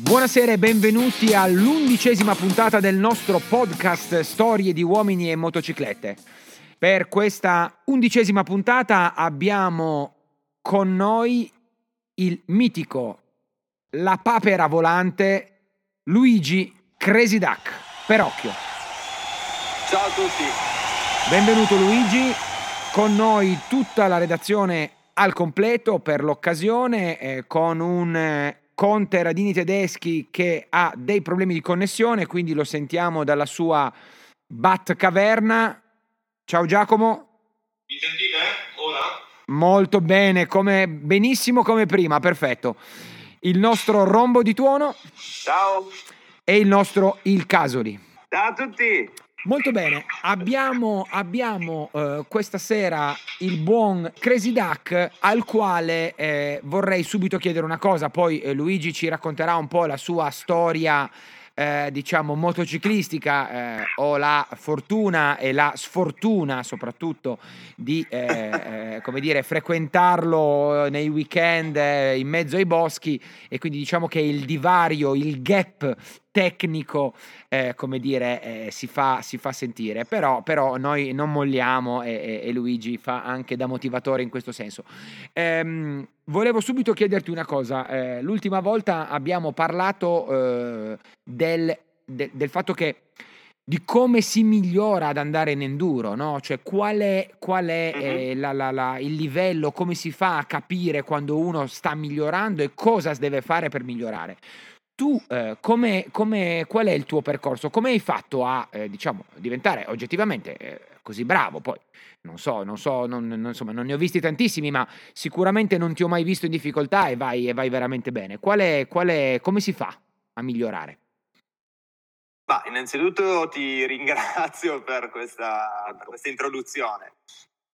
Buonasera e benvenuti all'undicesima puntata del nostro podcast Storie di uomini e motociclette. Per questa undicesima puntata abbiamo con noi il mitico, la papera volante, Luigi Crazy Duck. Perocchio. Ciao a tutti. Benvenuto Luigi, con noi tutta la redazione al completo per l'occasione eh, con un eh, Conte Radini Tedeschi che ha dei problemi di connessione, quindi lo sentiamo dalla sua Bat Caverna. Ciao Giacomo. Mi sentite ora? Molto bene, come, benissimo come prima, perfetto. Il nostro rombo di tuono. Ciao. E il nostro Il Casoli. Ciao a tutti. Molto bene, abbiamo, abbiamo eh, questa sera il buon Crazy Duck al quale eh, vorrei subito chiedere una cosa, poi eh, Luigi ci racconterà un po' la sua storia eh, diciamo motociclistica eh, ho la fortuna e la sfortuna soprattutto di eh, eh come dire, frequentarlo nei weekend eh, in mezzo ai boschi. E quindi diciamo che il divario, il gap tecnico, eh, come dire, eh, si, fa, si, fa, sentire, però, però, noi non molliamo e, e, Luigi fa anche da motivatore in questo senso. Ehm, volevo subito chiederti una cosa, eh, l'ultima volta abbiamo parlato eh, del, de, del fatto che di come si migliora ad andare in enduro, no? Cioè qual è, qual è eh, la, la, la, il livello, come si fa a capire quando uno sta migliorando e cosa deve fare per migliorare tu eh, come, come, qual è il tuo percorso? Come hai fatto a eh, diciamo, diventare oggettivamente eh, così bravo? Poi non so, non so, non, non, insomma, non ne ho visti tantissimi, ma sicuramente non ti ho mai visto in difficoltà e vai, e vai veramente bene. Qual è, qual è, come si fa a migliorare? Bah, innanzitutto ti ringrazio per questa, per questa introduzione.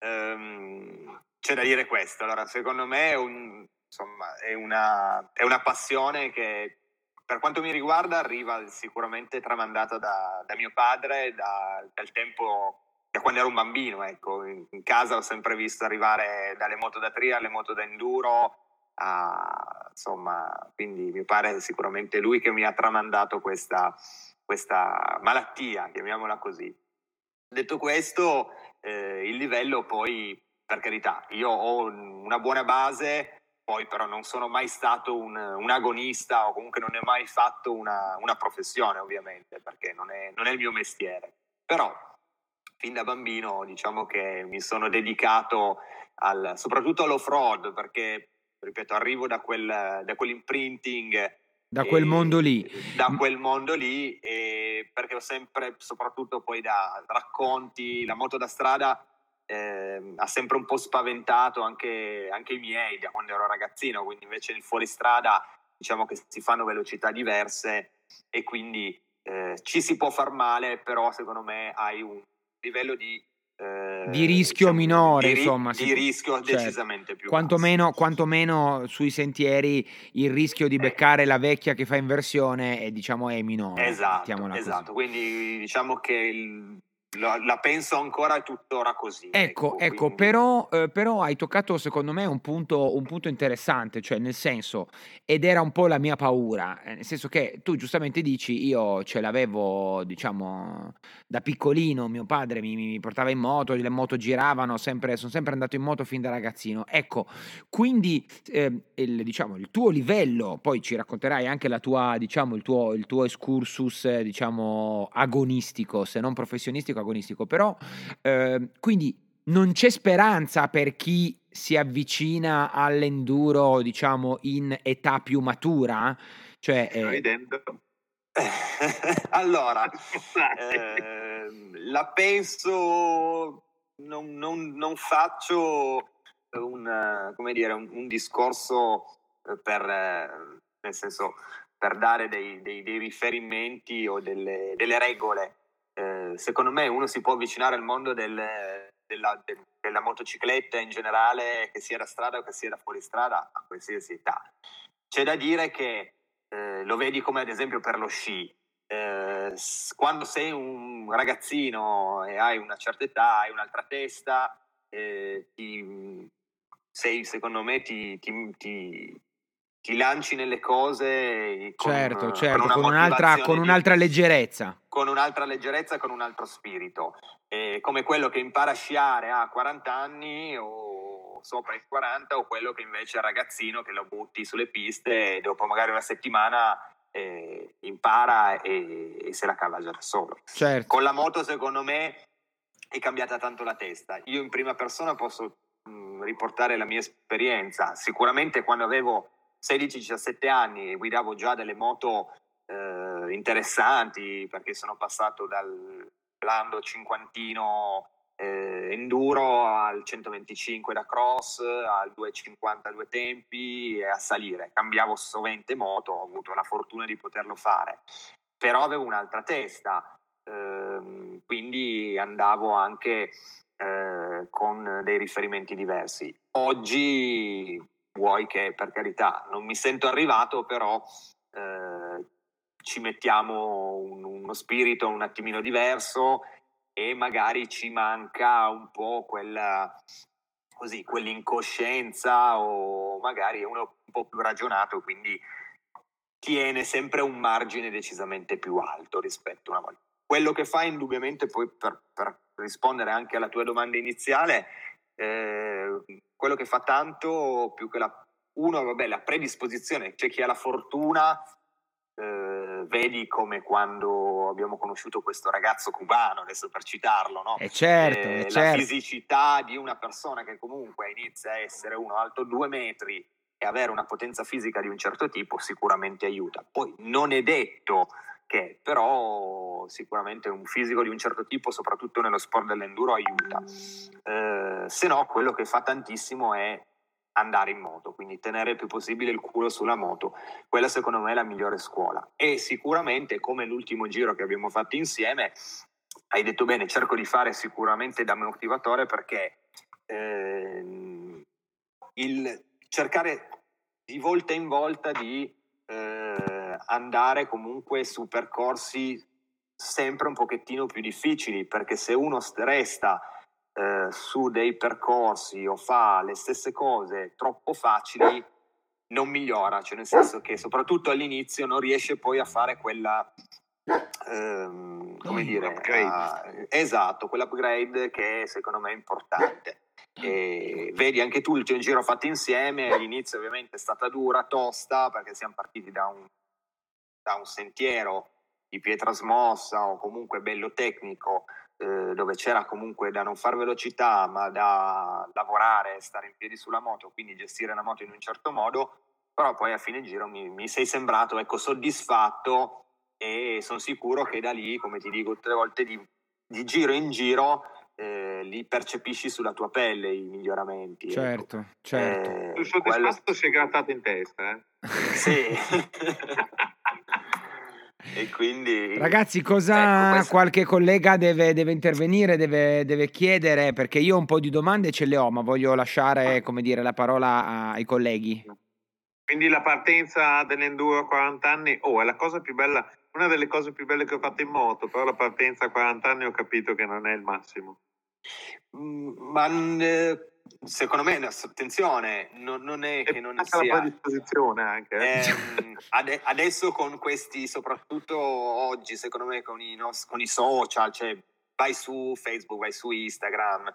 Ehm, c'è da dire questo, allora secondo me è, un, insomma, è, una, è una passione che per quanto mi riguarda arriva sicuramente tramandata da, da mio padre da, dal tempo da quando ero un bambino, ecco. in, in, casa ho sempre visto arrivare dalle moto da tria alle moto da enduro, a, insomma, quindi mi pare sicuramente lui che mi ha tramandato questa, questa malattia, chiamiamola così. Detto questo, eh, il livello poi, per carità, io ho una buona base, poi però non sono mai stato un, un agonista o comunque non ne ho mai fatto una, una professione ovviamente perché non è, non è, il mio mestiere. Però fin da bambino diciamo che mi sono dedicato al, soprattutto all'off-road perché, ripeto, arrivo da, quel, da quell'imprinting da quel mondo lì. Da quel mondo lì, perché ho sempre, soprattutto poi da racconti, la moto da strada eh, ha sempre un po' spaventato anche, anche, i miei da quando ero ragazzino, quindi invece il fuoristrada diciamo che si fanno velocità diverse e quindi eh, ci si può far male, però secondo me hai un livello di eh, di rischio diciamo, minore, di, insomma. Di si, rischio cioè, decisamente più quantomeno, quantomeno, sui sentieri il rischio di eh. beccare la vecchia che fa inversione è, diciamo, è minore. Esatto, esatto. quindi diciamo che il, la, la, penso ancora tuttora così. Ecco, ecco, ecco però, eh, però, hai toccato secondo me un punto, un punto, interessante, cioè nel senso, ed era un po' la mia paura, eh, nel senso che tu giustamente dici, io ce l'avevo, diciamo, da piccolino, mio padre mi, mi portava in moto, le moto giravano, sempre, sono sempre andato in moto fin da ragazzino. Ecco, quindi eh, il, diciamo, il tuo livello, poi ci racconterai anche la tua, diciamo, il tuo, il tuo excursus, diciamo, agonistico, se non professionistico, agonistico, però eh, quindi non c'è speranza per chi si avvicina all'enduro, diciamo, in età più matura? Cioè, eh... allora, eh, la penso, non, non, non faccio un, dire, un, un discorso per, nel senso, per dare dei, dei, dei riferimenti o delle, delle regole eh, secondo me uno si può avvicinare al mondo del, della, de, della, motocicletta in generale, che sia da strada o che sia da fuoristrada, a qualsiasi età. C'è da dire che eh, lo vedi come ad esempio per lo sci. Eh, quando sei un ragazzino e hai una certa età, hai un'altra testa, eh, ti, sei, secondo me ti, ti, ti ti lanci nelle cose con, certo, certo, con, con, un'altra, con un'altra, leggerezza. Con un'altra leggerezza, con un altro spirito. E come quello che impara a sciare a 40 anni o sopra i 40 o quello che invece è ragazzino che lo butti sulle piste e dopo magari una settimana eh, impara e, e, se la cava già da solo. Certo. Con la moto secondo me è cambiata tanto la testa. Io in prima persona posso mh, riportare la mia esperienza. Sicuramente quando avevo 16-17 anni guidavo già delle moto eh, interessanti perché sono passato dal blando cinquantino eh, enduro al 125 da cross, al 250 due tempi e a salire. Cambiavo sovente moto, ho avuto la fortuna di poterlo fare, però avevo un'altra testa, eh, quindi andavo anche eh, con dei riferimenti diversi. Oggi vuoi che per carità non mi sento arrivato, però eh, ci mettiamo un, uno spirito un attimino diverso e magari ci manca un po' quella, così, quell'incoscienza o magari uno un po' più ragionato, quindi tiene sempre un margine decisamente più alto rispetto a una volta. Quello che fa indubbiamente poi per, per rispondere anche alla tua domanda iniziale eh, quello che fa tanto più che la, uno, vabbè, la predisposizione, c'è chi ha la fortuna, eh, vedi come quando abbiamo conosciuto questo ragazzo cubano, adesso per citarlo, no? E eh, certo, eh, la certo. fisicità di una persona che comunque inizia a essere uno alto due metri e avere una potenza fisica di un certo tipo sicuramente aiuta. Poi non è detto che però sicuramente un fisico di un certo tipo, soprattutto nello sport dell'enduro, aiuta. Eh, se no, quello che fa tantissimo è andare in moto, quindi tenere il più possibile il culo sulla moto. Quella secondo me è la migliore scuola. E sicuramente, come l'ultimo giro che abbiamo fatto insieme, hai detto bene, cerco di fare sicuramente da motivatore perché eh, il cercare di volta in volta di eh, andare comunque su percorsi sempre un pochettino più difficili, perché se uno resta eh, su dei percorsi o fa le stesse cose troppo facili, non migliora, cioè nel senso che soprattutto all'inizio non riesce poi a fare quella ehm, come oh, dire, uh, esatto, quell'upgrade che secondo me è importante. E vedi anche tu il tuo giro fatto insieme, all'inizio ovviamente è stata dura, tosta, perché siamo partiti da un, da un sentiero di pietra smossa o comunque bello tecnico, eh, dove c'era comunque da non fare velocità, ma da lavorare, stare in piedi sulla moto, quindi gestire la moto in un certo modo, però poi a fine giro mi, mi sei sembrato ecco, soddisfatto e sono sicuro che da lì, come ti dico tutte le volte, di, di giro in giro eh, li percepisci sulla tua pelle i miglioramenti. Certo, ecco. certo. Eh, Il soddisfatto quello... si è grattato in testa, eh? Sì. e quindi... Ragazzi, cosa ecco, qualche collega deve, deve intervenire, deve, deve, chiedere? Perché io un po' di domande ce le ho, ma voglio lasciare, come dire, la parola ai colleghi. Quindi la partenza dell'enduro a 40 anni, oh, è la cosa più bella una delle cose più belle che ho fatto in moto, però la partenza a 40 anni ho capito che non è il massimo. Mm, ma eh, secondo me, attenzione, non, non è che non sia... la predisposizione anche. Eh. Eh, adesso con questi, soprattutto oggi, secondo me con i, con i social, cioè vai su Facebook, vai su Instagram,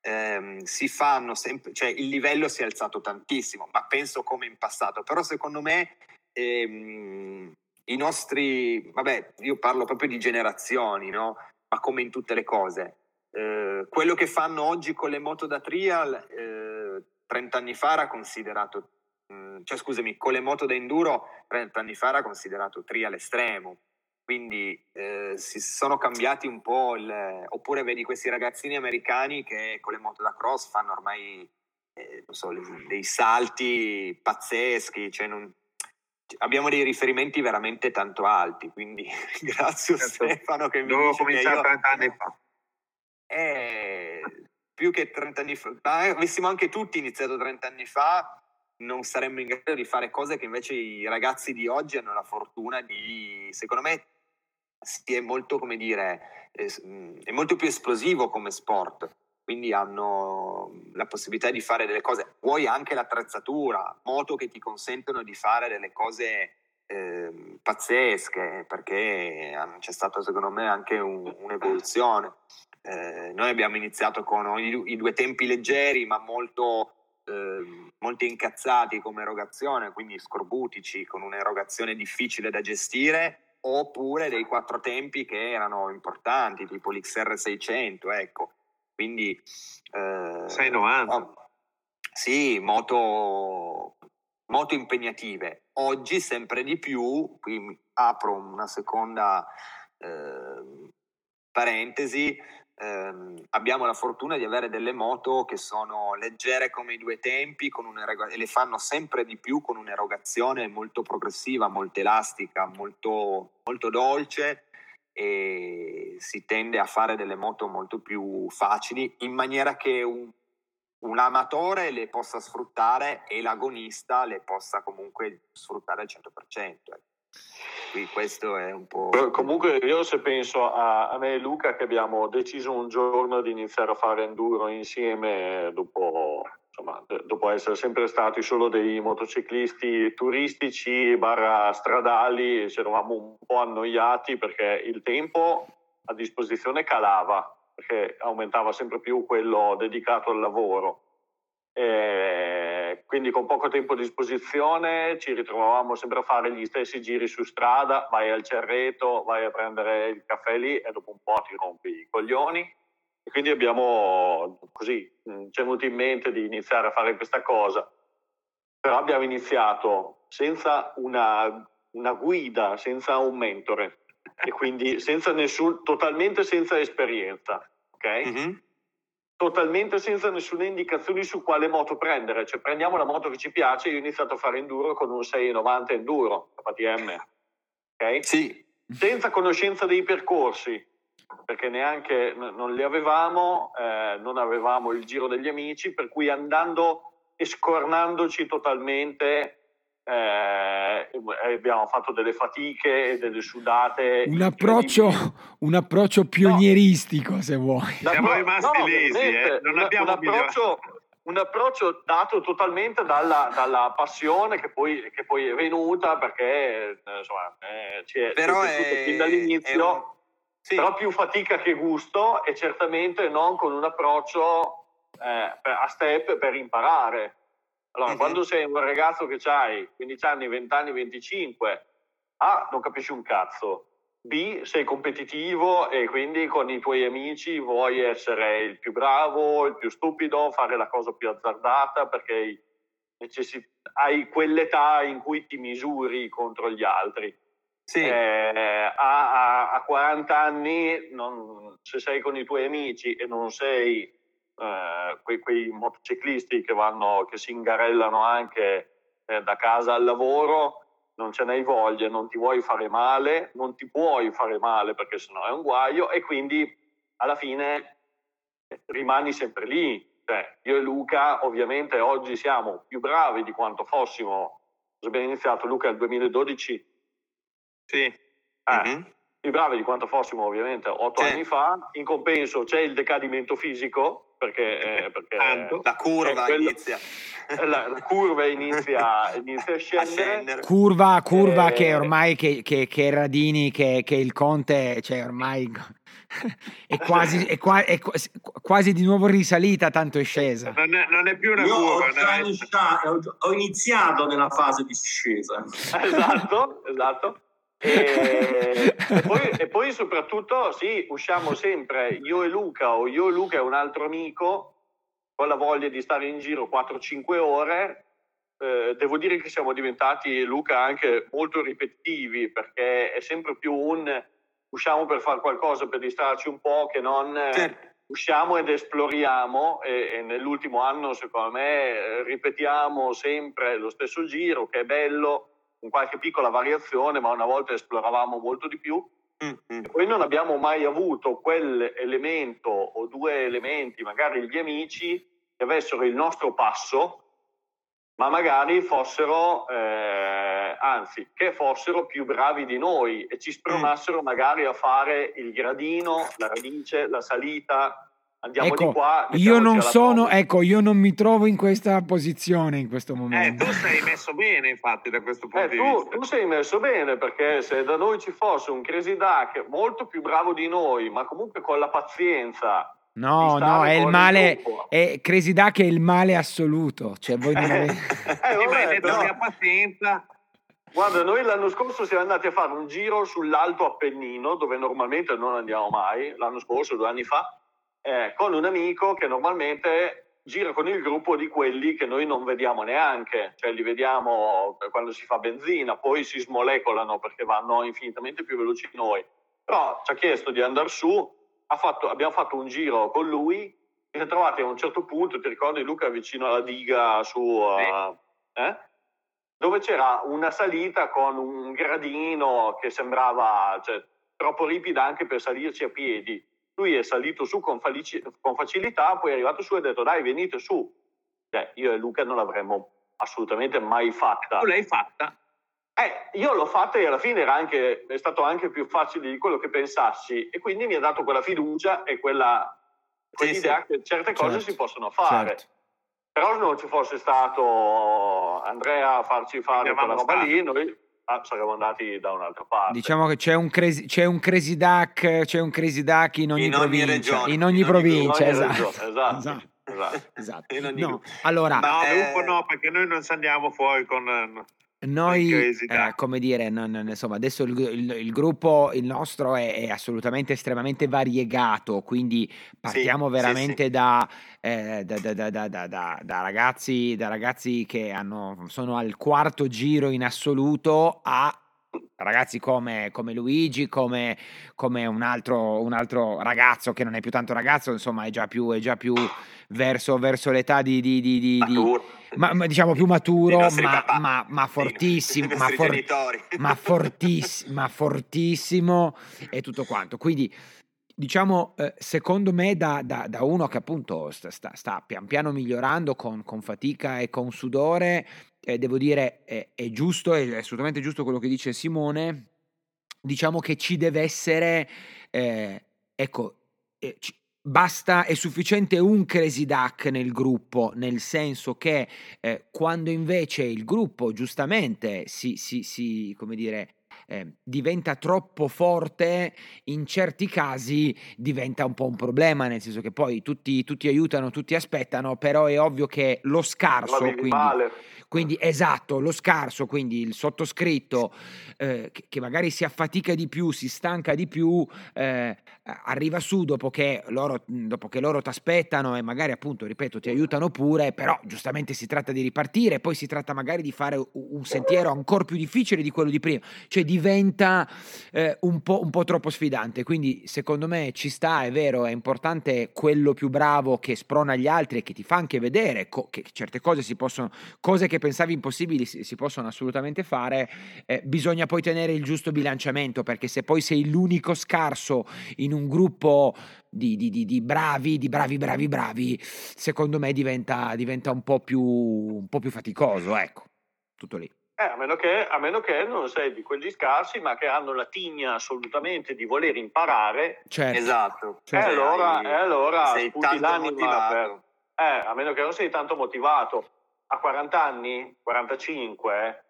ehm, si fanno sempre, cioè il livello si è alzato tantissimo, ma penso come in passato, però secondo me... Ehm, i nostri, vabbè, io parlo proprio di generazioni, no? Ma come in tutte le cose. Eh, quello che fanno oggi con le moto da trial, eh, 30 anni fa era considerato, mh, mm, cioè scusami, con le moto da enduro 30 anni fa era considerato trial estremo. Quindi eh, si sono cambiati un po', il, oppure vedi questi ragazzini americani che con le moto da cross fanno ormai eh, so, dei salti pazzeschi, cioè non, abbiamo dei riferimenti veramente tanto alti, quindi grazie certo. Stefano che mi Dovevo cominciare io... 30 anni fa. Eh, più che 30 anni fa, ma avessimo anche tutti iniziato 30 anni fa, non saremmo in grado di fare cose che invece i ragazzi di oggi hanno la fortuna di, secondo me, si è molto, come dire, è molto più esplosivo come sport. quindi hanno la possibilità di fare delle cose, vuoi anche l'attrezzatura, moto che ti consentono di fare delle cose eh, pazzesche, perché c'è stata secondo me anche un, un'evoluzione. Eh, noi abbiamo iniziato con i, i, due tempi leggeri, ma molto, eh, molto incazzati come erogazione, quindi scorbutici, con un'erogazione difficile da gestire, oppure dei quattro tempi che erano importanti, tipo l'XR 600, ecco. Quindi... Eh, 690. Oh, sì, moto, moto impegnative. Oggi sempre di più, qui apro una seconda eh, parentesi, ehm, abbiamo la fortuna di avere delle moto che sono leggere come i due tempi e le fanno sempre di più con un'erogazione molto progressiva, molto elastica, molto, molto dolce e si tende a fare delle moto molto più facili in maniera che un, un amatore le possa sfruttare e l'agonista le possa comunque sfruttare al 100%. Questo è un po'... Comunque io se penso a, a, me e Luca che abbiamo deciso un giorno di iniziare a fare enduro insieme dopo insomma, dopo essere sempre stati solo dei motociclisti turistici barra stradali, ci eravamo un po' annoiati perché il tempo a disposizione calava, perché aumentava sempre più quello dedicato al lavoro. E quindi con poco tempo a disposizione ci ritrovavamo sempre a fare gli stessi giri su strada, vai al cerreto, vai a prendere il caffè lì e dopo un po' ti rompi i coglioni e quindi abbiamo così, mm, ci è venuto in mente di iniziare a fare questa cosa. Però abbiamo iniziato senza una, una guida, senza un mentore e quindi senza nessun, totalmente senza esperienza. Ok? Mm-hmm totalmente senza nessuna indicazione su quale moto prendere. Cioè prendiamo la moto che ci piace, io ho iniziato a fare enduro con un 690 enduro, KTM, ok? Sì. Senza conoscenza dei percorsi, perché neanche non li avevamo, eh, non avevamo il giro degli amici, per cui andando e scornandoci totalmente eh, abbiamo fatto delle fatiche e delle sudate. Un approccio, un approccio pionieristico, no. se vuoi. Siamo rimasti no, lesi, eh. non un, abbiamo un approccio, un approccio dato totalmente dalla, dalla passione che poi, che poi, è venuta perché insomma, eh, ci è, Però ci è, è fin dall'inizio sì. però più fatica che gusto e certamente non con un approccio eh, a step per imparare. Allora, uh-huh. quando sei un ragazzo che hai 15 anni, 20 anni, 25, A, non capisci un cazzo, B, sei competitivo e quindi con i tuoi amici vuoi essere il più bravo, il più stupido, fare la cosa più azzardata perché hai quell'età in cui ti misuri contro gli altri. Sì. Eh, a, a, a, 40 anni, non, se sei con i tuoi amici e non sei eh, quei, quei, motociclisti che, vanno, che si ingarellano anche eh, da casa al lavoro, non ce n'hai voglia, non ti vuoi fare male, non ti puoi fare male perché sennò è un guaio e quindi alla fine rimani sempre lì. Cioè, io e Luca ovviamente oggi siamo più bravi di quanto fossimo, abbiamo iniziato Luca nel 2012 sì. Eh, mm-hmm. Più bravi di quanto fossimo ovviamente otto sì. anni fa, in compenso c'è il decadimento fisico, perché, eh, perché la curva quello, inizia. La, la curva inizia, inizia, a, scendere. a scendere. Curva, curva eh, che ormai che, che, che Radini, che, che, il Conte, cioè ormai è quasi, è, qua, è quasi, di nuovo risalita, tanto è scesa. Non è, non è più una Io curva. Ho, iniziato, ho iniziato nella fase di discesa. esatto, esatto. E, e, poi, e, poi, soprattutto sì, usciamo sempre io e Luca o io e Luca e un altro amico con la voglia di stare in giro 4-5 ore. Eh, devo dire che siamo diventati, Luca, anche molto ripetitivi perché è sempre più un usciamo per fare qualcosa, per distrarci un po' che non... Certo. Usciamo ed esploriamo e, e nell'ultimo anno secondo me ripetiamo sempre lo stesso giro che è bello, con qualche piccola variazione, ma una volta esploravamo molto di più. Mm-hmm. Poi non abbiamo mai avuto quell'elemento o due elementi, magari gli amici, che avessero il nostro passo, ma magari fossero, eh, anzi, che fossero più bravi di noi e ci spronassero mm. magari a fare il gradino, la radice, la salita, andiamo ecco, di qua. Io non sono, ecco, io non mi trovo in questa posizione in questo momento. Eh, tu sei messo bene, infatti, da questo punto eh, di tu, vista. Tu sei messo bene perché se da noi ci fosse un Crazy Duck molto più bravo di noi, ma comunque con la pazienza. No, no, è il male. È, Crazy Duck è il male assoluto. Cioè, voi non avete. eh, vabbè, però... abbia pazienza. Guarda, noi l'anno scorso siamo andati a fare un giro sull'Alto Appennino, dove normalmente non andiamo mai, l'anno scorso, due anni fa, eh, con un amico che normalmente gira con il gruppo di quelli che noi non vediamo neanche, cioè li vediamo quando si fa benzina, poi si smolecolano perché vanno infinitamente più veloci di noi. Però ci ha chiesto di andare su, ha fatto, abbiamo fatto un giro con lui, ci siamo trovati a un certo punto, ti ricordi Luca, vicino alla diga su... Uh, eh? dove c'era una salita con un gradino che sembrava cioè, troppo ripida anche per salirci a piedi. Lui è salito su con, falici- con facilità, poi è arrivato su e ha detto dai venite su. Cioè, io e Luca non l'avremmo assolutamente mai fatta. Tu l'hai fatta? Eh, io l'ho fatta e alla fine era anche, è stato anche più facile di quello che pensassi e quindi mi ha dato quella fiducia e quella, quell'idea sì, sì. che certe cose certo, si possono fare. Certo. Però non ci fosse stato Andrea a farci fare quella roba lì, noi saremmo andati da un'altra parte. Diciamo che c'è un crazy, c'è un crazy duck, c'è un crazy duck in ogni, in ogni provincia. Regione, in ogni in provincia, ogni esatto. Regione, esatto. esatto. Esatto. esatto. No, allora, no, eh... no, perché noi non andiamo fuori con noi, eh, come dire, non, non, insomma, adesso il, il, il, gruppo, il nostro è, è, assolutamente estremamente variegato, quindi partiamo sì, veramente sì, sì. Da, eh, da, da, da, ragazzi, da ragazzi che hanno, sono al quarto giro in assoluto a ragazzi come, come Luigi, come, come un, altro, un, altro, ragazzo che non è più tanto ragazzo, insomma è già più, è già più verso, verso l'età di, di, di, di ma, ma, diciamo più maturo, ma, ma, ma, fortissimo, ma, for, ma, fortiss, ma fortissimo e tutto quanto. Quindi diciamo, eh, secondo me, da, da, da, uno che appunto sta, sta, sta pian piano migliorando con, con, fatica e con sudore, eh, devo dire, è, è giusto, è assolutamente giusto quello che dice Simone. Diciamo che ci deve essere, eh, ecco, eh, ci, Basta, è sufficiente un crazy duck nel gruppo, nel senso che eh, quando invece il gruppo giustamente si, si, si come dire, eh, diventa troppo forte, in certi casi diventa un po' un problema, nel senso che poi tutti, tutti aiutano, tutti aspettano, però è ovvio che lo scarso... Quindi, quindi esatto, lo scarso, quindi il sottoscritto eh, che, che, magari si affatica di più, si stanca di più, eh, arriva su dopo che loro, loro ti aspettano e magari appunto, ripeto, ti aiutano pure, però giustamente si tratta di ripartire, poi si tratta magari di fare un sentiero ancora più difficile di quello di prima, cioè diventa eh, un, po', un po' troppo sfidante, quindi secondo me ci sta, è vero, è importante quello più bravo che sprona gli altri e che ti fa anche vedere co- che certe cose si possono, cose che che pensavi impossibili si, si possono assolutamente fare, eh, bisogna poi tenere il giusto bilanciamento, perché se poi sei l'unico scarso in un gruppo di, di, di, di bravi, di bravi, bravi, bravi, secondo me diventa, diventa un, po più, un po' più faticoso, ecco, tutto lì. Eh, a, meno che, a, meno che, non sei di quelli scarsi, ma che hanno la tigna assolutamente di voler imparare. Certo. Esatto. Certo. E allora, e allora sei sputi l'anima per... Eh, a meno che non sei tanto motivato a 40 anni, 45,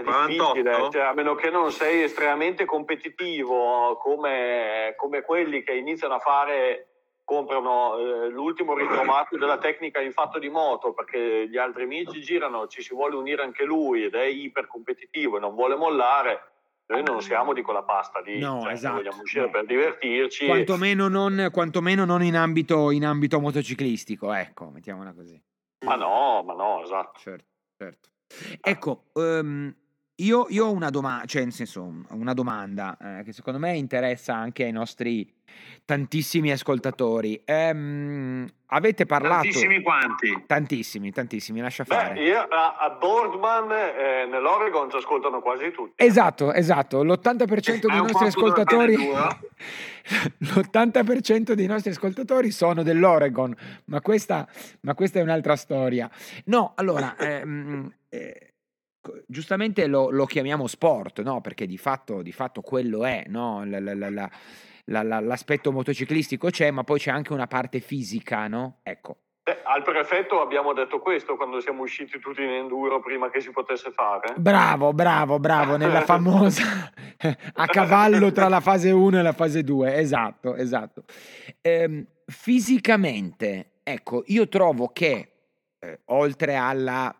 è 48? difficile, cioè, a meno che non sei estremamente competitivo come, come quelli che iniziano a fare, comprano eh, l'ultimo ritrovato della tecnica in fatto di moto perché gli altri amici girano, ci si vuole unire anche lui ed è iper competitivo e non vuole mollare. Noi non siamo di quella pasta lì, no, cioè, esatto. vogliamo uscire no. per divertirci. Quantomeno non, quantomeno non in, ambito, in ambito motociclistico, ecco, mettiamola così. Ma no, ma no, esatto. Certo, certo. Ecco, um, io, io, ho una domanda, cioè senso, una domanda eh, che secondo me interessa anche ai nostri tantissimi ascoltatori. Ehm, avete parlato... Tantissimi quanti? Tantissimi, tantissimi, lascia fare. Beh, io, a, a Boardman eh, nell'Oregon ci ascoltano quasi tutti. Esatto, esatto. L'80% dei nostri ascoltatori... L'80% dei nostri ascoltatori sono dell'Oregon, ma questa, ma questa è un'altra storia. No, allora... ehm, eh, giustamente lo, lo, chiamiamo sport, no? Perché di fatto, di fatto quello è, no? La, la, la, la, la, l'aspetto motociclistico c'è, ma poi c'è anche una parte fisica, no? Ecco. Eh, al prefetto abbiamo detto questo quando siamo usciti tutti in enduro prima che si potesse fare. Bravo, bravo, bravo, nella famosa a cavallo tra la fase 1 e la fase 2, esatto, esatto. Ehm, fisicamente, ecco, io trovo che eh, oltre alla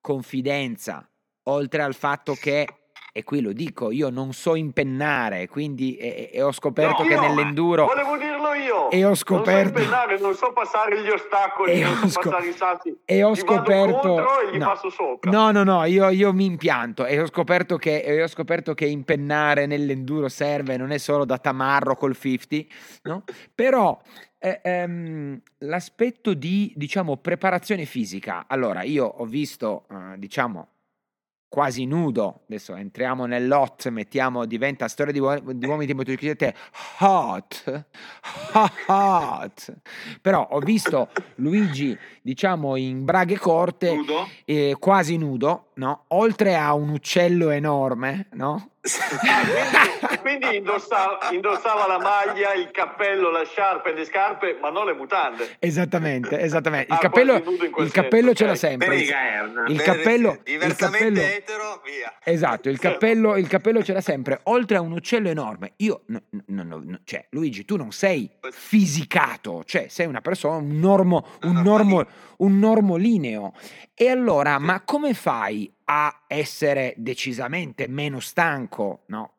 confidenza, oltre al fatto che e qui lo dico, io non so impennare, quindi e, e ho scoperto no, che nell'enduro... Volevo dirlo io! E ho scoperto... Non so impennare, non so passare gli ostacoli, non so scop- passare i salti. E ho scoperto... e gli no. passo sopra. No, no, no, io, io mi impianto e ho, scoperto che, e ho scoperto che impennare nell'enduro serve, non è solo da tamarro col 50, no? Però... Eh, ehm, l'aspetto di diciamo preparazione fisica allora io ho visto eh, diciamo quasi nudo, adesso entriamo nell'hot, mettiamo, diventa storia di, uom- di uomini di motociclette hot, hot, però ho visto Luigi, diciamo, in braghe corte, nudo. Eh, quasi nudo, no? Oltre a un uccello enorme, no? Quindi, quindi indossava, indossava, la maglia, il cappello, la sciarpa e le scarpe, ma non le mutande. Esattamente, esattamente. Il ah, cappello, il cappello ce l'ha sempre. Il, il cappello, il cappello, etero, via. Esatto, il cappello, il cappello ce l'ha sempre. Oltre a un uccello enorme, io, no, no, no, cioè, Luigi, tu non sei fisicato, cioè, sei una persona, un normo, un normo, un normolineo. E allora, ma come fai a essere decisamente meno stanco, no?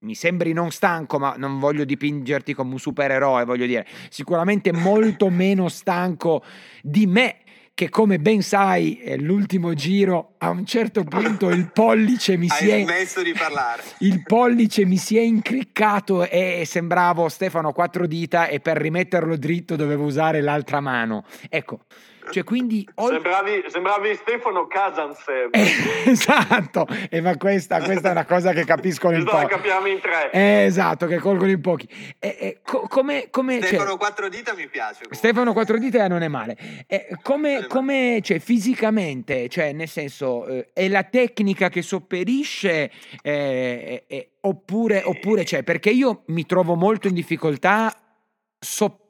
Mi sembri non stanco, ma non voglio dipingerti come un supereroe, voglio dire, sicuramente molto meno stanco di me che come ben sai l'ultimo giro a un certo punto il pollice mi si è smesso di parlare il pollice mi si è incriccato e sembravo Stefano quattro dita e per rimetterlo dritto dovevo usare l'altra mano ecco cioè, quindi, ol... sembravi, sembravi, Stefano Casansev. Eh, esatto, e ma questa, questa, è una cosa che capiscono in pochi. La capiamo in tre. Eh, esatto, che colgono in pochi. Eh, eh, co- come, come, Stefano cioè, quattro dita mi piace. Comunque. Stefano quattro dita non è male. Eh, come, come cioè, fisicamente, cioè, nel senso, eh, è la tecnica che sopperisce eh, oppure, oppure c'è? Perché io mi trovo molto in difficoltà so-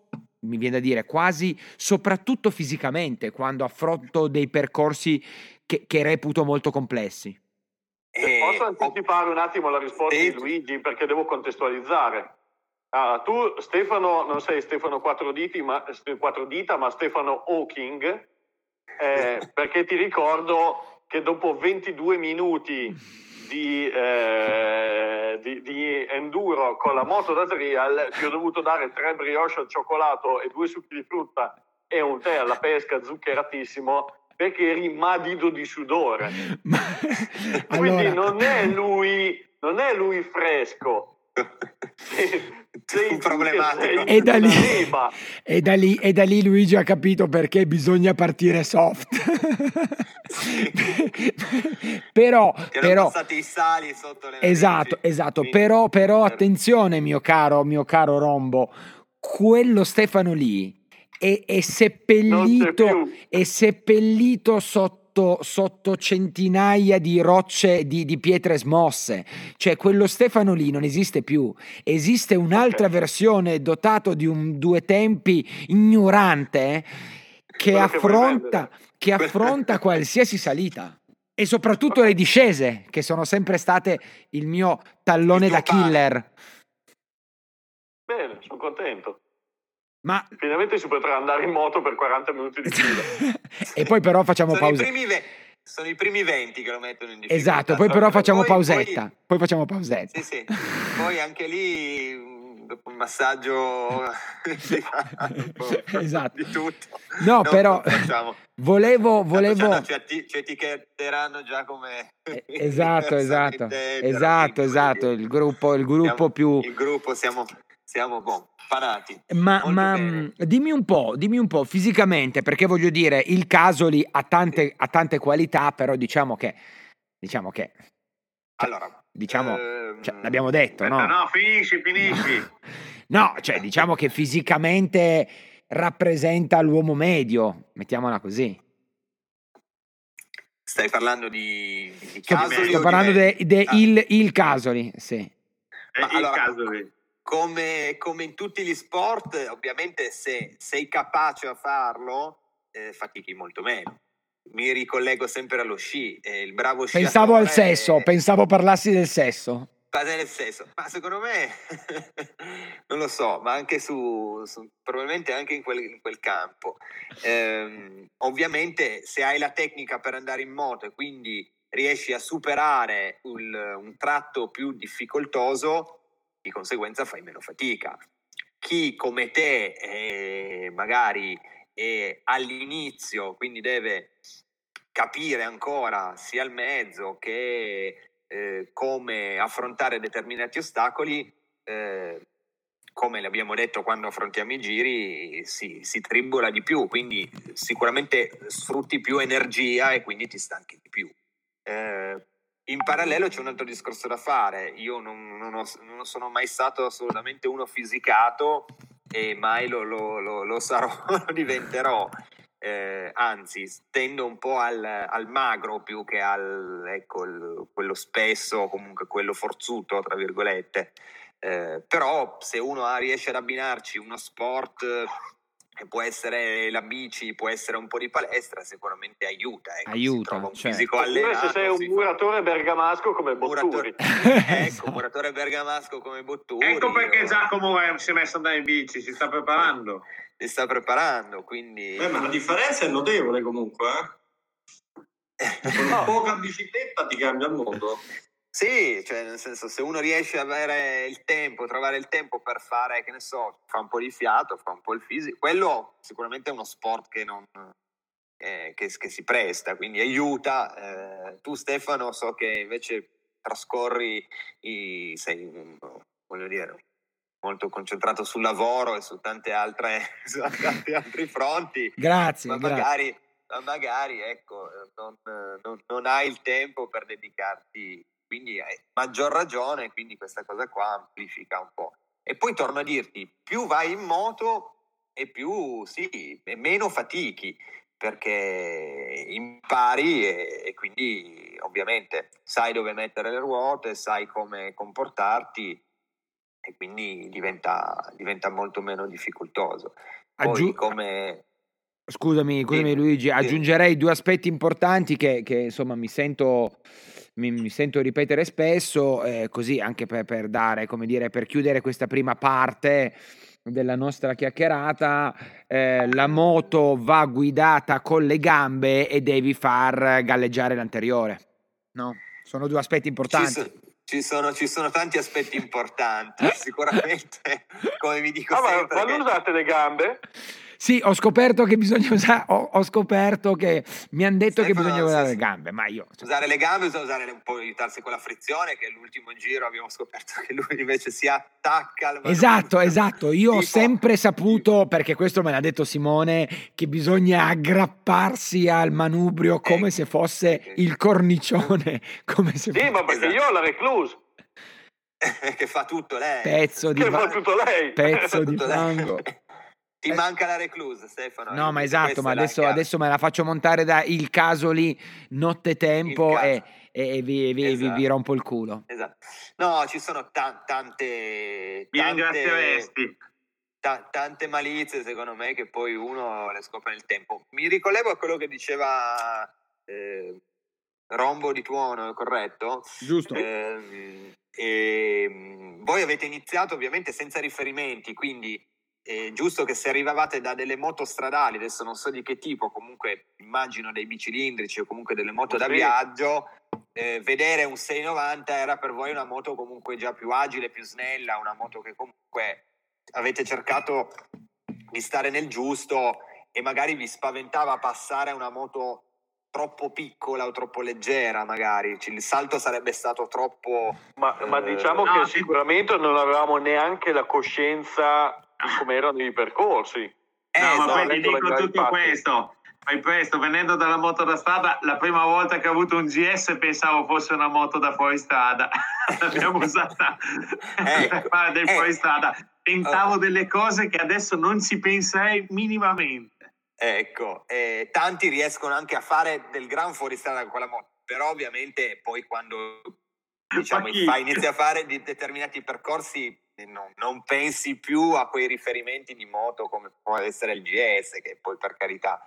mi viene da dire, quasi soprattutto fisicamente, quando affronto dei percorsi che, che reputo molto complessi. Eh, posso anticipare un attimo la risposta eh, di Luigi perché devo contestualizzare. Ah, tu Stefano non sei Stefano quattro, diti, ma, quattro dita, ma Stefano Hawking, eh, perché ti ricordo che dopo 22 minuti di, eh, di, di, enduro con la moto da trial ti ho dovuto dare tre brioche al cioccolato e due succhi di frutta e un tè alla pesca zuccheratissimo perché eri madido di sudore. Ma, Quindi allora... non è lui, non è lui fresco. sei problematico. E da, lì, e, da lì, e da lì Luigi ha capito perché bisogna partire soft. però, però passati i sali sotto le esatto, esatto. Quindi, però, però attenzione, mio caro, mio caro Rombo, quello Stefano lì è, è seppellito, è seppellito sotto sotto, sotto centinaia di rocce di, di, pietre smosse. Cioè, quello Stefano lì non esiste più. Esiste un'altra okay. versione dotato di un due tempi ignorante che affronta, che affronta qualsiasi salita. E soprattutto le discese, che sono sempre state il mio tallone il da killer. Bene, sono contento. Ma... Finalmente si potrà andare in moto per 40 minuti di fila. e poi però facciamo sono pausa. I ve- sono i primi 20 che lo mettono in difficoltà. Esatto, poi però facciamo poi, pausetta. Poi... poi... facciamo pausetta. Sì, sì. Poi anche lì dopo un massaggio esatto. di tutto. No, non però volevo volevo ci, atti- ci etichetteranno già come eh, Esatto, esatto. Esatto, esatto, il gruppo il gruppo siamo, più il gruppo siamo siamo boh parati. Ma, ma mm, dimmi un po', dimmi un po' fisicamente, perché voglio dire, il Casoli ha tante, ha tante qualità, però diciamo che, diciamo che, cioè, allora, diciamo, ehm... cioè, l'abbiamo detto, no? No, finisci, finisci. no, cioè, diciamo che fisicamente rappresenta l'uomo medio, mettiamola così. Stai parlando di, di Casoli? Sto parlando di de, de ah. il, il, Casoli, sì. Eh, il allora, Casoli. come, come, in tutti gli sport, ovviamente se sei capace a farlo, eh, fatichi molto meno. Mi ricollego sempre allo sci. Eh, il bravo sciatore... Pensavo al sesso, pensavo parlassi del sesso. Nel senso, ma secondo me, non lo so, ma anche su, su probabilmente anche in quel, in quel campo. Eh, ovviamente se hai la tecnica per andare in moto e quindi riesci a superare un, un tratto più difficoltoso, di conseguenza fai meno fatica. Chi come te eh, magari è all'inizio, quindi deve capire ancora sia il mezzo che eh, come affrontare determinati ostacoli, eh, come l'abbiamo detto quando affrontiamo i giri, si, si tribola di più, quindi sicuramente sfrutti più energia e quindi ti stanchi di più. Eh, in parallelo c'è un altro discorso da fare. Io non, non, ho, non sono mai stato assolutamente uno fisicato e mai lo, lo, lo, lo sarò, lo diventerò. Eh, anzi, tendo un po' al, al magro più che al ecco, il, quello spesso, comunque quello forzuto, tra virgolette. Eh, però se uno riesce ad abbinarci uno sport può essere la bici, può essere un po' di palestra, sicuramente aiuta. Ecco, aiuta, un certo. fisico allenato. se sei un muratore bergamasco come Botturi. ecco, muratore bergamasco come Botturi. Ecco perché o... Giacomo si è messo ad andare in bici, si sta preparando. Si sta preparando, quindi... Beh, ma la differenza è notevole comunque, eh? Con no. poca bicicletta ti cambia il mondo. Sì, cioè nel senso se uno riesce ad avere il tempo, trovare il tempo per fare, che ne so, fa un po' di fiato, fa un po' il fisico, quello sicuramente è uno sport che, non, eh, che, che si presta, quindi aiuta. Eh, tu Stefano so che invece trascorri, i, sei, voglio dire, molto concentrato sul lavoro e su tante altre, su tanti altri fronti. Grazie. Ma grazie. magari, ma magari ecco, non, non, non hai il tempo per dedicarti quindi hai maggior ragione, quindi questa cosa qua amplifica un po'. E poi torno a dirti, più vai in moto e più sì, e meno fatichi, perché impari e, e, quindi ovviamente sai dove mettere le ruote, sai come comportarti e quindi diventa, diventa molto meno difficoltoso. Poi Aggiu- come... Scusami, scusami sì, Luigi, aggiungerei sì. due aspetti importanti che, che insomma mi sento mi, mi sento ripetere spesso, eh, così anche per, per, dare, come dire, per chiudere questa prima parte della nostra chiacchierata, eh, la moto va guidata con le gambe e devi far galleggiare l'anteriore. No? Sono due aspetti importanti. Ci, so, ci, sono, ci sono, tanti aspetti importanti, sicuramente, come vi dico ah, sempre. Ma, ma non usate le gambe? Sì, ho scoperto che bisogna usare. Ho, ho scoperto che mi hanno detto Stefano, che bisogna usare sì, le gambe, ma io. Usare le gambe, bisogna usare un po' aiutarsi con la frizione. Che l'ultimo giro abbiamo scoperto che lui invece si attacca al Esatto, esatto. Io tipo, ho sempre saputo, tipo. perché questo me l'ha detto Simone, che bisogna aggrapparsi al manubrio come ecco, se fosse ecco. il cornicione. Come se sì, fosse... ma perché esatto. io ho la recluse. che fa tutto lei. Pezzo di, che fa tutto lei. Pezzo di fango. Ti eh. manca la reclusa, Stefano. No, ma esatto, ma adesso, adesso, me la faccio montare da il caso lì, notte tempo e, e, vi, vi, esatto. vi, vi, rompo il culo. Esatto. No, ci sono ta- tante... tante ta- tante malizie, secondo me, che poi uno le scopre nel tempo. Mi ricollego a quello che diceva eh, Rombo di Tuono, corretto? Giusto. Eh, e, voi avete iniziato ovviamente senza riferimenti, quindi è giusto che se arrivavate da delle moto stradali, adesso non so di che tipo, comunque immagino dei bicilindrici o comunque delle moto da viaggio, eh, vedere un 690 era per voi una moto comunque già più agile, più snella, una moto che comunque avete cercato di stare nel giusto e magari vi spaventava passare a una moto troppo piccola o troppo leggera, magari il salto sarebbe stato troppo. Ma, eh, ma diciamo no, che sicuramente non avevamo neanche la coscienza come erano i percorsi. Eh, no, ma poi ti dico tutto questo. Fai presto, venendo dalla moto da strada, la prima volta che ho avuto un GS pensavo fosse una moto da fuoristrada. L'abbiamo usata eh, per fare del eh, fuoristrada. Tentavo oh. delle cose che adesso non ci penserei minimamente. Ecco, eh, tanti riescono anche a fare del gran fuoristrada con quella moto, però ovviamente poi quando diciamo, inizi a fare di determinati percorsi non, non, pensi più a quei riferimenti di moto come può essere il GS, che poi per carità.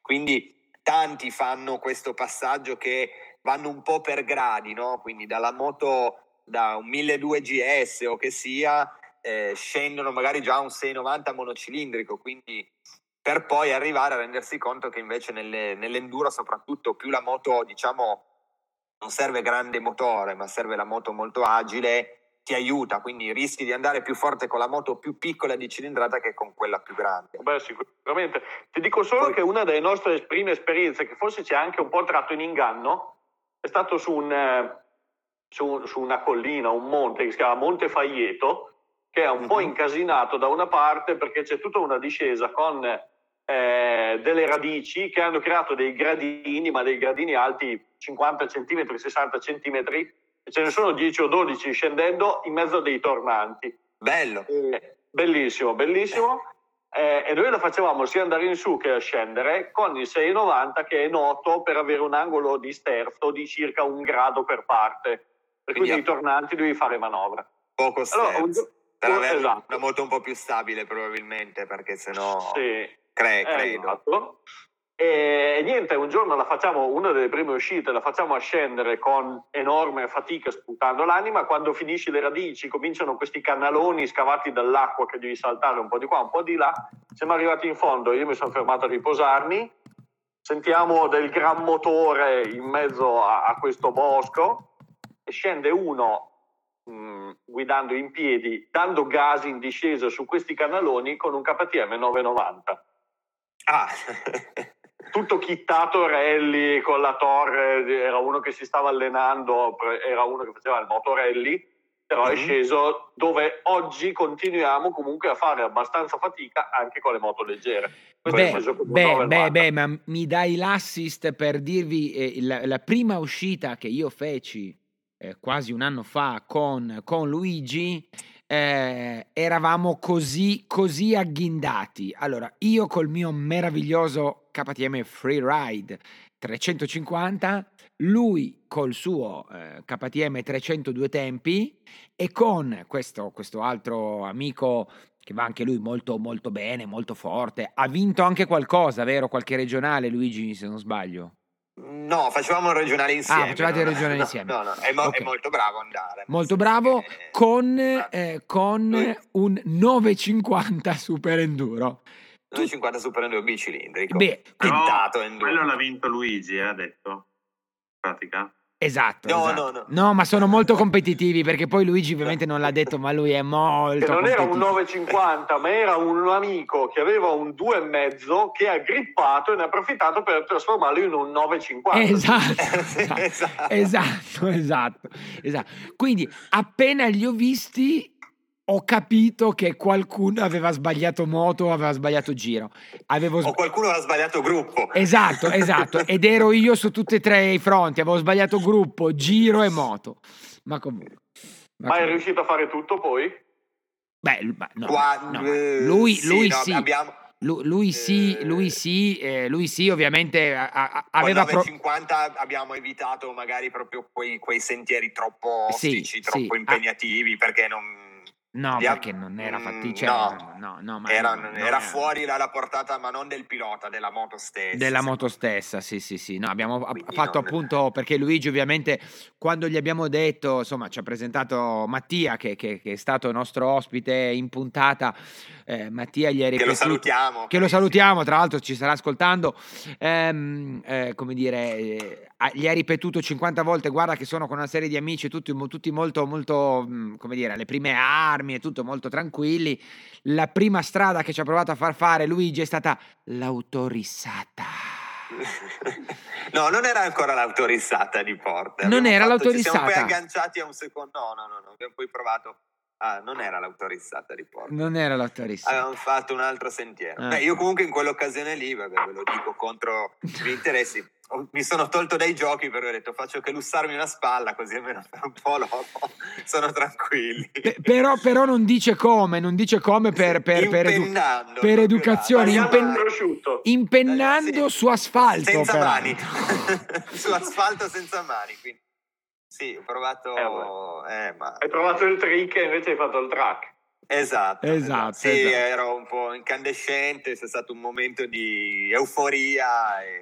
Quindi tanti fanno questo passaggio che vanno un po' per gradi, no? quindi dalla moto da un 1200 GS o che sia, eh, scendono magari già a un 690 monocilindrico, quindi per poi arrivare a rendersi conto che invece nelle, nell'enduro soprattutto più la moto diciamo non serve grande motore ma serve la moto molto agile ti aiuta, quindi rischi di andare più forte con la moto più piccola di cilindrata che con quella più grande. Beh, sicuramente. Ti dico solo Poi... che una delle nostre prime esperienze, che forse ha anche un po' tratto in inganno, è stato su, un, eh, su, su una collina, un monte che si chiama Monte Faieto, che è un mm-hmm. po' mhm. incasinato da una parte perché c'è tutta una discesa con eh, delle radici che hanno creato dei gradini, ma dei gradini alti 50 cm, 60 cm, e ce ne sono 10 o 12 scendendo in mezzo a dei tornanti. Bello. Eh, bellissimo, bellissimo. Eh, e noi lo facevamo sia andare in su che a scendere con il 690 che è noto per avere un angolo di sterzo di circa un grado per parte. Per cui nei tornanti devi fare manovra. Poco sterzo. Allora, un... per esatto. una moto un po' più stabile probabilmente perché sennò... Sì. Cre- eh, credo. Esatto. E niente, un giorno la facciamo, una delle prime uscite, la facciamo ascendere con enorme fatica sputando l'anima. Quando finisci le radici, cominciano questi canaloni scavati dall'acqua che devi saltare un po' di qua, un po' di là. Siamo arrivati in fondo, io mi sono fermato a riposarmi. Sentiamo del gran motore in mezzo a, a questo bosco e scende uno mh, mm, guidando in piedi, dando gas in discesa su questi canaloni con un KTM 990. Ah, tutto chittato rally con la torre, era uno che si stava allenando, era uno che faceva il motorelli, però mm-hmm. è sceso dove oggi continuiamo comunque a fare abbastanza fatica anche con le moto leggere. Beh, beh, beh, beh, ma mi dai l'assist per dirvi eh, la, la, prima uscita che io feci eh, quasi un anno fa con, con Luigi eh, eravamo così, così agghindati. Allora, io col mio meraviglioso KTM Freeride 350, lui col suo eh, KTM 302 tempi e con questo, questo altro amico che va anche lui molto molto bene, molto forte. Ha vinto anche qualcosa, vero? Qualche regionale, Luigi, se non sbaglio. No, facevamo il regionale ah, insieme. Ah, facevate il regionale no, insieme. No, no, è, mo- okay. è, molto bravo andare. Molto bravo che... con, ah. eh, con un 950 Super Enduro. 950 Super Enduro bicilindrico. Beh, quintato Enduro. Quello l'ha vinto Luigi, eh, ha detto. In pratica. Esatto no, esatto. no, no. No, ma sono molto competitivi perché poi Luigi ovviamente non l'ha detto, ma lui è molto che non era un 950, ma era un amico che aveva un 2,5 che ha grippato e ne ha approfittato per trasformarlo in un 950. Esatto, esatto, esatto, esatto, esatto. Quindi appena li ho visti ho capito che qualcuno aveva sbagliato moto aveva sbagliato giro. Avevo sb... O qualcuno aveva sbagliato gruppo. Esatto, esatto. Ed ero io su tutti e tre i fronti. Avevo sbagliato gruppo, giro e moto. Ma comunque. Ma, ma è riuscito a fare tutto poi? Beh, no, Quando... no. lui, sì, lui no, sì. Abbiamo... Lui, sì, eh, lui sì, eh, lui sì, ovviamente a, a, aveva... Con 950 pro... abbiamo evitato magari proprio quei, quei sentieri troppo ostici, sì, troppo impegnativi, perché non No, Via... perché non era fattibile. Cioè, no, no, no, ma era, non, era, era fuori dalla portata, ma non del pilota, della moto stessa. Della moto stessa, sì, sì, sì. No, abbiamo Quindi fatto non... appunto perché Luigi, ovviamente, quando gli abbiamo detto, insomma, ci ha presentato Mattia, che, che, che è stato nostro ospite in puntata. Eh, Mattia gli ha ripetuto. Che lo salutiamo. Che lo salutiamo, tra l'altro ci sarà ascoltando. Ehm, eh, come dire, eh, gli ha ripetuto 50 volte: guarda, che sono con una serie di amici, tutti, tutti molto, molto, mm, come dire, alle prime armi e tutto molto tranquilli. La prima strada che ci ha provato a far fare Luigi è stata l'autorissata. no, non era ancora l'autorissata di Porta. Non era fatto, l'autorissata. Ci siamo poi agganciati a un secondo. No, no, no, no. Abbiamo poi provato. Ah, non era l'autorissata di Porta. Non era l'autorissata. Avevamo fatto un altro sentiero. Ah. Beh, io comunque in quell'occasione lì, vabbè, ve lo dico contro gli interessi, mi sono tolto dai giochi perché ho detto faccio che lussarmi una spalla così almeno per un po' dopo sono tranquilli. P- però, però, non dice come, non dice come per, per, per, edu- per educazione, impen- impennando sì. su asfalto. Senza però. mani, su asfalto senza mani. Quindi. Sì, ho provato... Eh, eh, ma... Hai provato il trick e invece hai fatto il track. Esatto, esatto, esatto. Sì, esatto. ero un po' incandescente, c'è stato un momento di euforia.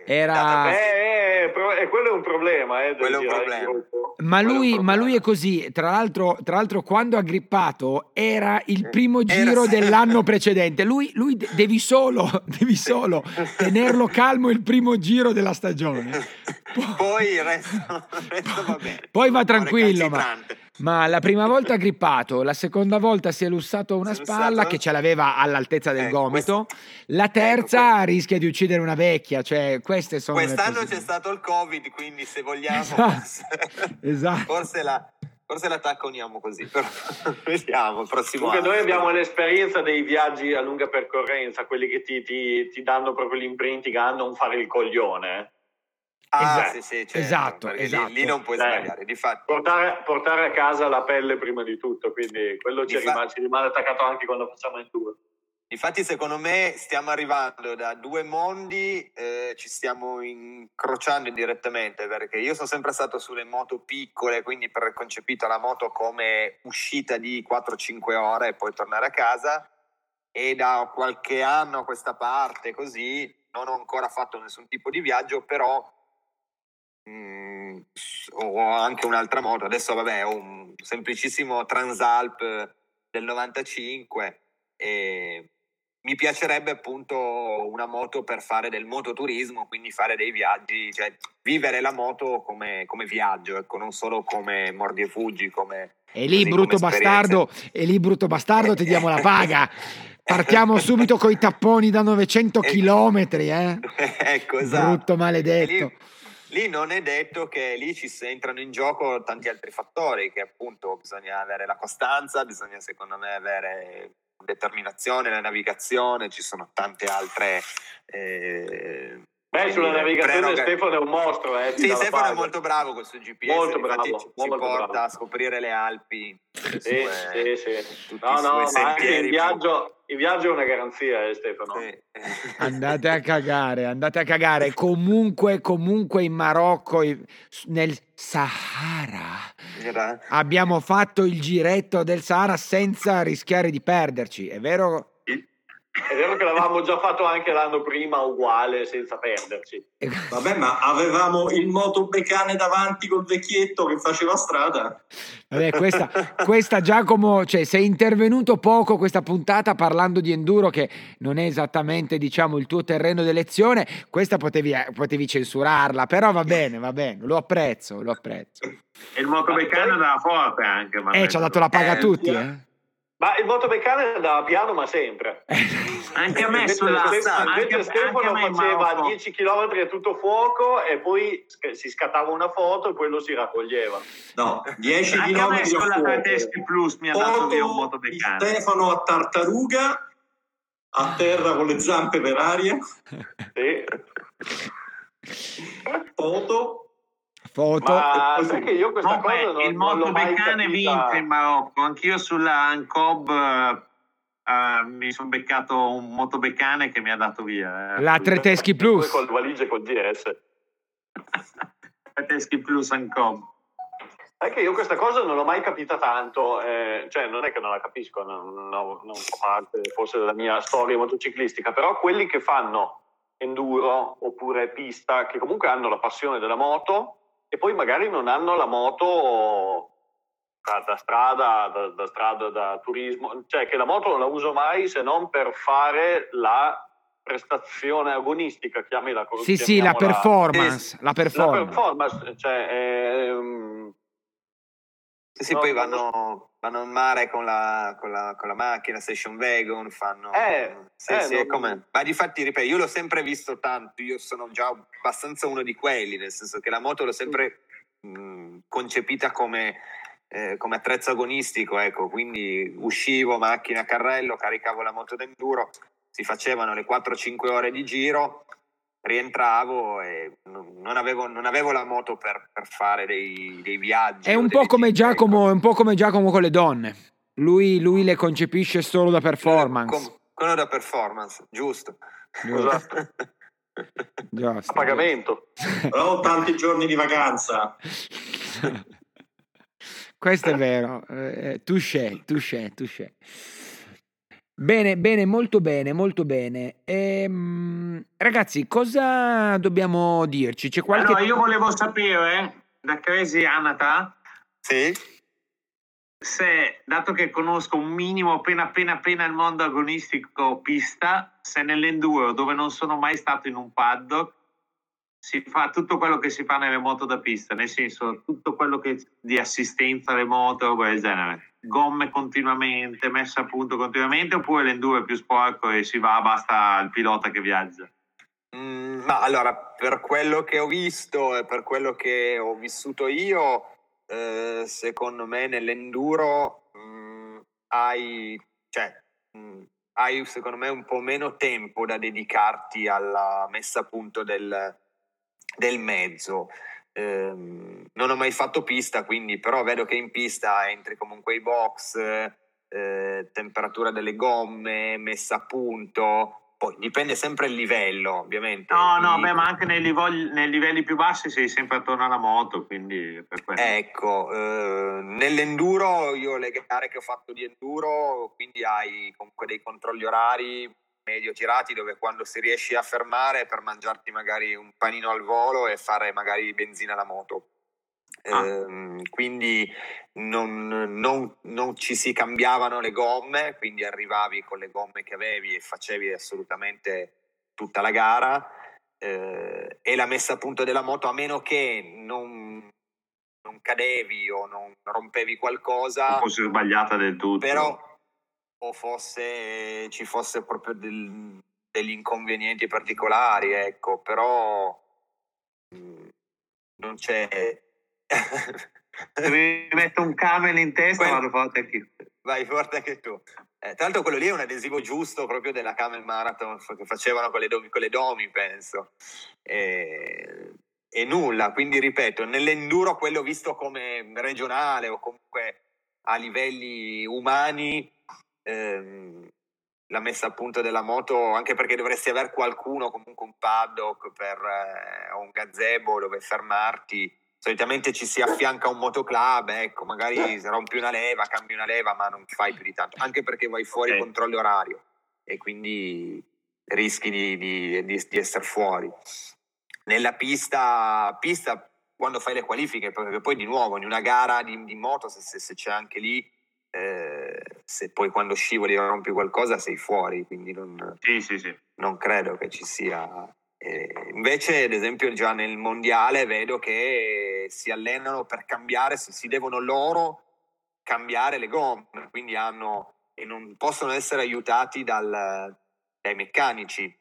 Era... Eh, eh, quello è un problema. Eh, quello è un problema. Ma lui, ma lui, è così, tra l'altro, tra l'altro, quando ha grippato era il primo giro era... dell'anno precedente. Lui, lui devi, solo, devi solo tenerlo calmo il primo giro della stagione. Poi, Poi il resto, il resto va bene. Poi va tranquillo, ma, ma, la prima volta ha grippato, la seconda volta si è lussato una spalla lussato? che ce l'aveva all'altezza del eh, gomito, questo... la terza ecco, rischia di uccidere una vecchia. Cioè, queste sono Quest'anno c'è stato il Covid, quindi se vogliamo... Esatto. esatto. Forse la, forse la tacconiamo così, però vediamo il prossimo anno. Noi abbiamo l'esperienza dei viaggi a lunga percorrenza, quelli che ti, ti, ti danno proprio l'imprinting a non fare il coglione. Ah, esatto, sì, sì, certo, esatto, esatto. Lì, lì, non puoi sbagliare, di fatto. Portare, portare, a casa la pelle prima di tutto, quindi quello ci, rimane, ci rimane attaccato anche quando facciamo il tour. Infatti, secondo me, stiamo arrivando da due mondi, eh, ci stiamo incrociando indirettamente, perché io sono sempre stato sulle moto piccole, quindi preconcepito la moto come uscita di 4-5 ore e poi tornare a casa, e da qualche anno a questa parte così non ho ancora fatto nessun tipo di viaggio, però mh, mm, ho anche un'altra moto. Adesso, vabbè, ho un semplicissimo Transalp del 95 e mi piacerebbe appunto una moto per fare del mototurismo, quindi fare dei viaggi, cioè vivere la moto come, come viaggio, ecco, non solo come mordi e fuggi, come... E lì, brutto bastardo, e lì, brutto bastardo, ti diamo la paga. Partiamo subito con i tapponi da 900 km, eh? ecco, esatto. Brutto maledetto. Lì, non è detto che lì ci entrano in gioco tanti altri fattori, che appunto bisogna avere la costanza, bisogna secondo me avere determinazione, la navigazione, ci sono tante altre... Eh, Beh, sulla navigazione preroga... Stefano è un mostro. Eh, sì, Stefano è molto bravo suo GPS, molto bravo, ci, molto ci porta bravo. a scoprire le Alpi. Sì, sue, sì, sì. No, no, ma anche il viaggio, il viaggio è una garanzia, eh, Stefano. Sì. Andate a cagare, andate a cagare. Comunque, comunque in Marocco, nel Sahara, abbiamo fatto il giretto del Sahara senza rischiare di perderci. È vero è vero che l'avevamo già fatto anche l'anno prima, uguale, senza perderci. Vabbè, ma avevamo il motobecane davanti col vecchietto che faceva strada. Vabbè, questa, questa Giacomo, cioè, sei intervenuto poco questa puntata parlando di enduro che non è esattamente, diciamo, il tuo terreno d'elezione. Questa potevi, potevi censurarla, però va bene, va bene, lo apprezzo, lo apprezzo. E il motobecane dava forte anche. Eh, ci ha dato la paga a tutti, eh. Ma il motomeccanico andava piano, ma sempre. anche a me sulla Invece Stefano faceva 10 km a tutto fuoco e poi si scattava una foto e poi lo si raccoglieva. No, 10 km a me sulla Tedeschi Plus mi ha dato via un motomeccanico. Stefano a tartaruga, a terra con le zampe per aria. Sì. Foto foto. Ma sai che io questa no, cosa non, il motobeccane vince in Marocco. Anch'io sulla Ancob uh, mi sono beccato un motobeccane che mi ha dato via. Eh. La Treteschi Plus. Con valigie col GS. Treteschi Plus Ancob. È che io questa cosa non l'ho mai capita tanto, eh, cioè non è che non la capisco, non, non, non fa parte forse della mia storia motociclistica, però quelli che fanno enduro oppure pista, che comunque hanno la passione della moto, e poi magari non hanno la moto da, strada, da, da, strada, da turismo, cioè che la moto non la uso mai se non per fare la prestazione agonistica, chiamila così. Sì, sì, la performance, la, la performance. La performance, cioè, ehm, sì, sì, no, poi vanno, vanno, in mare con la, con, la, con la, macchina, station wagon, fanno... Eh, sì, eh, sì, non... come... Ma di fatti, ripeto, io l'ho sempre visto tanto, io sono già abbastanza uno di quelli, nel senso che la moto l'ho sempre mh, concepita come, eh, come attrezzo agonistico, ecco, quindi uscivo, macchina, carrello, caricavo la moto d'enduro, si facevano le 4-5 ore di giro, rientravo e non avevo, non avevo la moto per, per fare dei, dei, viaggi. È un, po come Giacomo, è un po' come Giacomo con le donne. Lui, lui le concepisce solo da performance. Com, quello da performance, giusto. Esatto. Giusto. A pagamento. Però ho tanti giorni di vacanza. Questo è vero. Eh, touché, touché, touché. Bene, bene, molto bene, molto bene. Ehm, ragazzi, cosa dobbiamo dirci? C'è qualche... Allora, io volevo sapere da Crazy Anata sì. se, dato che conosco un minimo appena appena appena il mondo agonistico pista, se nell'enduro, dove non sono mai stato in un paddock, si fa tutto quello che si fa nelle moto da pista, nel senso tutto quello che di assistenza alle moto o del genere. Gomme continuamente, messa a punto continuamente, oppure l'enduro è più sporco e si va, basta il pilota che viaggia? Mm, ma allora, per quello che ho visto e per quello che ho vissuto io, eh, secondo me nell'enduro mh, mm, hai, cioè, mh, mm, hai secondo me un po' meno tempo da dedicarti alla messa a punto del, del mezzo. Eh, non ho mai fatto pista, quindi però vedo che in pista entri comunque i box, eh, temperatura delle gomme, messa a punto. Poi dipende sempre il livello, ovviamente. No, no, beh, ma anche nei livelli, nei livelli, più bassi sei sempre attorno alla moto, quindi per Ecco, eh, nell'enduro, io le gare che ho fatto di enduro, quindi hai comunque dei controlli orari medio tirati dove quando si riesce a fermare per mangiarti magari un panino al volo e fare magari benzina alla moto. Ah. Eh, quindi non, non, non, ci si cambiavano le gomme, quindi arrivavi con le gomme che avevi e facevi assolutamente tutta la gara eh, e la messa a punto della moto a meno che non, non cadevi o non rompevi qualcosa. Fosse sbagliata del tutto. Però o fosse, ci fosse proprio del, degli inconvenienti particolari, ecco, però mm, non c'è... Mi metto un camel in testa, vado forte anche Vai forte anche tu. Eh, tra l'altro quello lì è un adesivo giusto proprio della Camel Marathon che facevano con le domi, con le domi penso. E, e nulla, quindi ripeto, nell'enduro quello visto come regionale o comunque a livelli umani ehm, la messa a punto della moto, anche perché dovresti avere qualcuno, comunque un paddock per, eh, o un gazebo dove fermarti. Solitamente ci si affianca un motoclub, ecco, magari rompi una leva, cambi una leva, ma non fai più di tanto, anche perché vai fuori okay. controllo orario e quindi rischi di, di, di, di essere fuori. Nella pista, pista, quando fai le qualifiche, perché poi di nuovo in una gara di, moto, se, se, se c'è anche lì eh, se poi quando scivoli rompi qualcosa sei fuori, quindi non, sì, sì, sì. non credo che ci sia. Eh, invece, ad esempio, già nel mondiale vedo che si allenano per cambiare, si, si devono loro cambiare le gomme, quindi hanno e non possono essere aiutati dal, dai meccanici.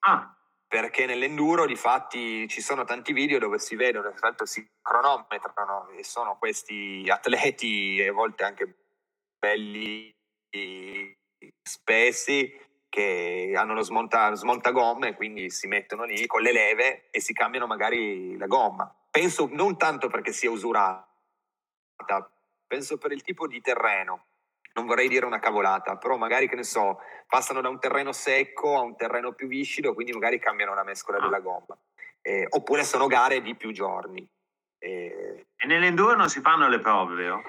Ah. Perché nell'enduro, di fatti, ci sono tanti video dove si vedono, tra l'altro si cronometrano e sono questi atleti, e a volte anche belli spessi che hanno lo smonta, smontagomme, quindi si mettono lì con le leve e si cambiano magari la gomma. Penso non tanto perché sia usurata, penso per il tipo di terreno. Non vorrei dire una cavolata, però magari che ne so, passano da un terreno secco a un terreno più viscido, quindi magari cambiano la mescola della gomma. Eh, oppure sono gare di più giorni. Eh, e non si fanno le prove, vero?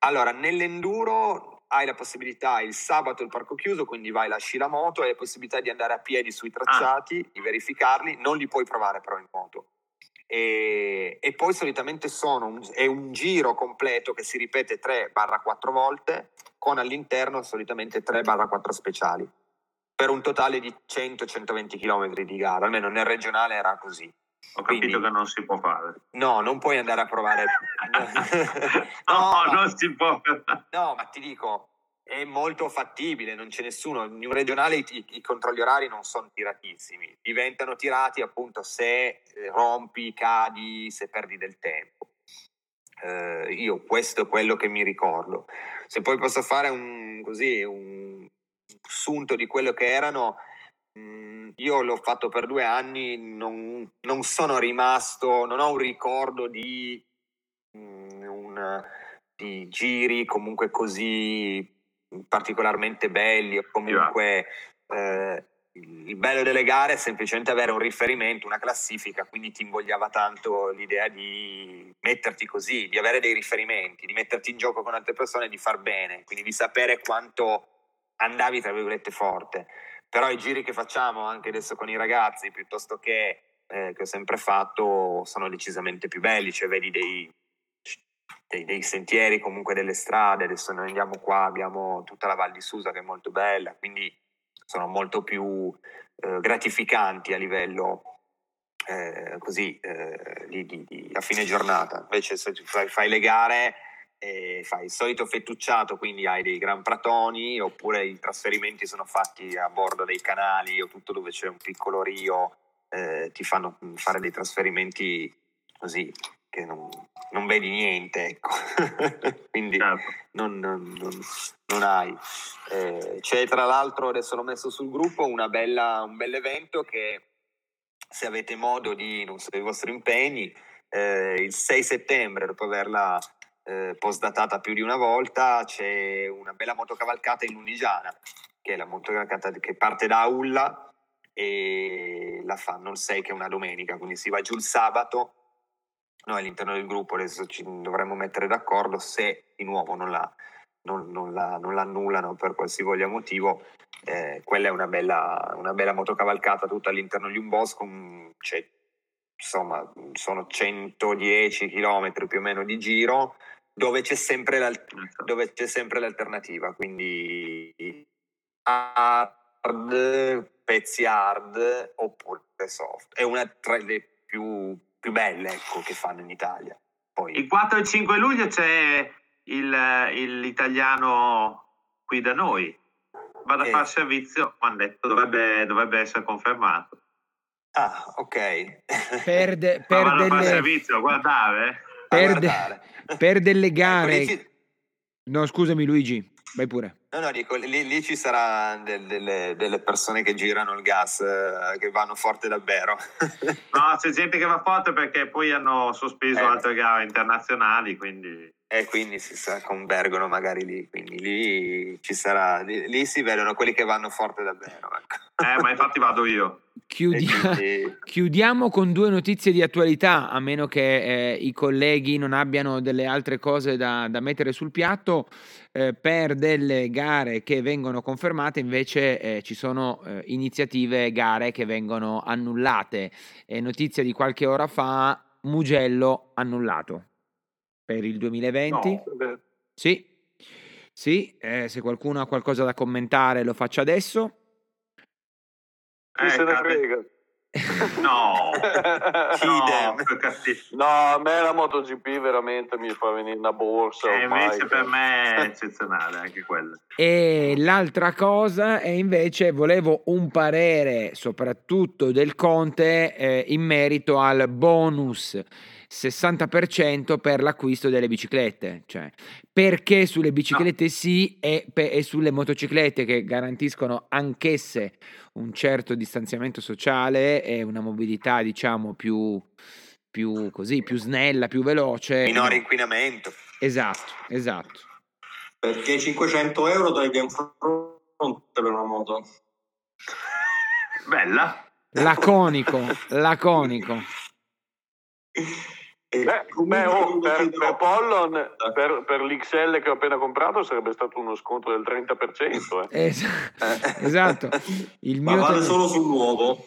Allora, nell'enduro hai la possibilità il sabato il parco chiuso, quindi vai, lasci la moto, hai la possibilità di andare a piedi sui tracciati, ah. di verificarli, non li puoi provare però in moto. E, e poi solitamente sono un, è un giro completo che si ripete 3-4 volte, con all'interno solitamente 3-4 speciali, per un totale di 100-120 km di gara, almeno nel regionale era così. Ho capito Quindi, che non si può fare. No, non puoi andare a provare. no, no, non si può. no, ma ti dico, è molto fattibile, non c'è nessuno. In un regionale i, i controlli orari non sono tiratissimi, diventano tirati appunto se eh, rompi, cadi, se perdi del tempo. Uh, io questo è quello che mi ricordo. Se poi posso fare un, così, un sunto di quello che erano, io l'ho fatto per due anni, non, non, sono rimasto, non ho un ricordo di, mm, un, di giri comunque così particolarmente belli o comunque eh, il bello delle gare è semplicemente avere un riferimento, una classifica, quindi ti invogliava tanto l'idea di metterti così, di avere dei riferimenti, di metterti in gioco con altre persone e di far bene, quindi di sapere quanto andavi tra virgolette forte. Però i giri che facciamo anche adesso con i ragazzi, piuttosto che eh, che ho sempre fatto, sono decisamente più belli, cioè vedi dei, dei, dei, sentieri, comunque delle strade, adesso noi andiamo qua, abbiamo tutta la Val di Susa che è molto bella, quindi sono molto più eh, gratificanti a livello eh, così eh, di, di, di, a fine giornata. Invece se fai, fai le gare e fai il solito fettucciato, quindi hai dei gran pratoni, oppure i trasferimenti sono fatti a bordo dei canali o tutto dove c'è un piccolo rio, eh, ti fanno fare dei trasferimenti così che non, non vedi niente, ecco. quindi certo. non, non, non, hai. Eh, c'è tra l'altro, adesso l'ho messo sul gruppo, bella, un bel evento che se avete modo di, non so, dei vostri impegni, eh, il 6 settembre, dopo averla eh, postdatata più di una volta, c'è una bella motocavalcata in Lunigiana, che è la motocavalcata che parte da Aulla e la fanno il 6 che è una domenica, quindi si va giù il sabato. Noi all'interno del gruppo adesso ci dovremmo mettere d'accordo se di nuovo non la, non, non la, non la annullano per qualsivoglia motivo. Eh, quella è una bella, una bella motocavalcata tutta all'interno di un bosco, c'è, insomma sono 110 km più o meno di giro dove c'è sempre, l'alt- certo. dove c'è sempre l'alternativa, quindi hard, pezzi hard oppure soft. È una tra le più, più belle ecco, che fanno in Italia. Poi... Il 4 e 5 luglio c'è il, il, l'italiano qui da noi. Vado eh. a fare servizio, mi hanno detto dovrebbe, dovrebbe essere confermato. Ah, ok. Per, de, per vado delle... a fare servizio, guardare. Per, de, per delle gare... Ecco, no, scusami Luigi, vai pure. No, no, dico, lì, lì ci saranno del, delle, delle, persone che girano il gas, eh, che vanno forte davvero. no, c'è gente che va forte perché poi hanno sospeso eh. altre gare internazionali, quindi... E quindi si sa, convergono magari lì, quindi lì ci sarà, lì, lì si vedono quelli che vanno forte davvero. Ecco. Eh, ma infatti vado io. Chiudia- chiudiamo con due notizie di attualità, a meno che eh, i colleghi non abbiano delle altre cose da, da mettere sul piatto. Eh, per delle gare che vengono confermate invece eh, ci sono eh, iniziative, gare che vengono annullate. notizia di qualche ora fa, Mugello annullato per il 2020. No, sì, sì eh, se qualcuno ha qualcosa da commentare lo faccia adesso. Chi eh, se ne frega? No, no, no, a me la MotoGP veramente mi fa venire una borsa. E invece per me è eccezionale anche quella. E l'altra cosa è invece volevo un parere soprattutto del Conte eh, in merito al bonus 60% per l'acquisto delle biciclette, cioè perché sulle biciclette no. sì e, e, sulle motociclette che garantiscono anch'esse un certo distanziamento sociale e una mobilità diciamo più, più così, più snella, più veloce. Minore no. inquinamento. Esatto, esatto. Perché 500 euro toglie un fronte per una moto. Bella. Laconico, laconico. Beh, beh oh, per, per, Pollon, per, per, l'XL che ho appena comprato sarebbe stato uno sconto del 30%. Eh. Es- eh. esatto. Il Ma vale te- solo sul nuovo.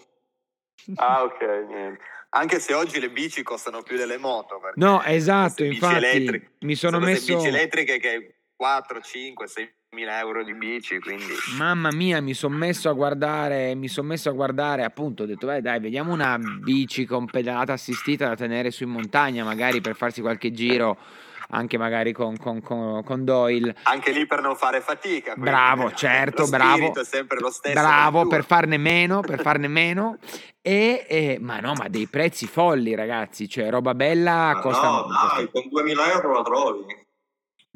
Ah, ok, niente. Anche se oggi le bici costano più delle moto. No, esatto, infatti mi sono messo... bici elettriche che 4, 5, 6 mila euro di bici, quindi... Mamma mia, mi sono messo a guardare, mi sono messo a guardare, appunto, ho detto, vai dai, vediamo una bici con pedalata assistita da tenere su in montagna, magari per farsi qualche giro anche magari con, con, con, con, Doyle. Anche lì per non fare fatica. Bravo, certo, bravo. È sempre lo stesso. Bravo, per farne meno, per farne meno. E, e, ma no, ma dei prezzi folli, ragazzi. Cioè, roba bella ma costa. No, dai, con 2000 euro la trovi.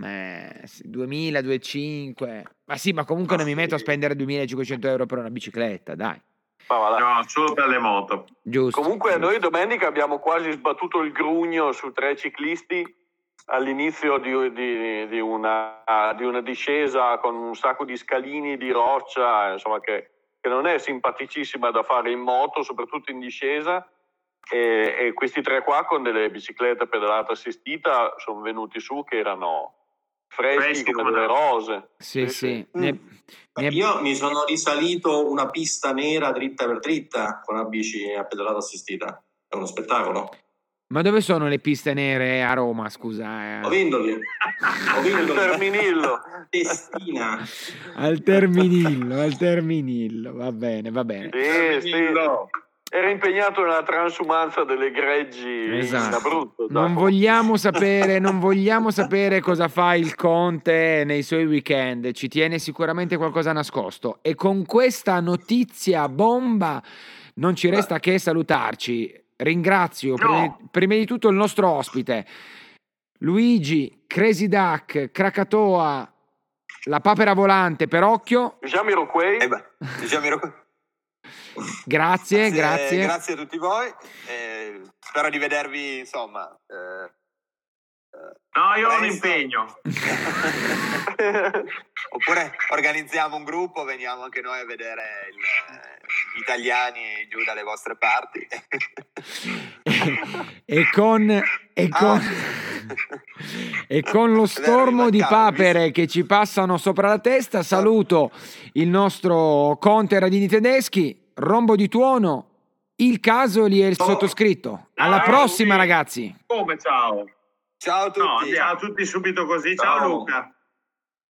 Eh, 2000, 2500. Ma sì, ma comunque ma non sì. mi metto a spendere 2500 euro per una bicicletta, dai. No, solo per le moto. Giusto. Comunque giusto. noi domenica abbiamo quasi sbattuto il grugno su tre ciclisti all'inizio di, di, di, una, di una, discesa con un sacco di scalini di roccia, insomma che, che, non è simpaticissima da fare in moto, soprattutto in discesa. E, e questi tre qua con delle biciclette pedalata assistita sono venuti su che erano freschi, freschi come delle rose. Sì, sì. sì. Mm. Ne, ne... Io mi sono risalito una pista nera dritta per dritta con una bici a pedalata assistita. È uno spettacolo. Ma dove sono le piste nere a Roma, scusa? Eh? Ho vindoli. Ho vinto al Terminillo. Testina. Al Terminillo, al Terminillo. Va bene, va bene. Sì, sì. Era impegnato nella transumanza delle greggi esatto. in Abruzzo. Non vogliamo, sapere, non vogliamo sapere cosa fa il Conte nei suoi weekend, ci tiene sicuramente qualcosa nascosto. E con questa notizia bomba non ci resta che salutarci. Ringrazio no. prima, prima di tutto il nostro ospite, Luigi, Crazy Duck, Krakatoa, la papera volante per occhio. Jamiroquai. Eh Jamiroquai. Grazie, grazie, grazie. a tutti voi. Eh, spero di vedervi, insomma. Eh, no, io ho un impegno. Oppure organizziamo un gruppo, veniamo anche noi a vedere il, gli italiani giù dalle vostre parti. e, con, e, ah. con, e con lo stormo di papere che ci passano sopra la testa, saluto il nostro Conte Radini Tedeschi rombo di tuono, il caso lì è il sottoscritto. Alla ciao, prossima, ragazzi. Come ciao? Ciao a tutti. No, ciao a tutti subito così. ciao, ciao Luca.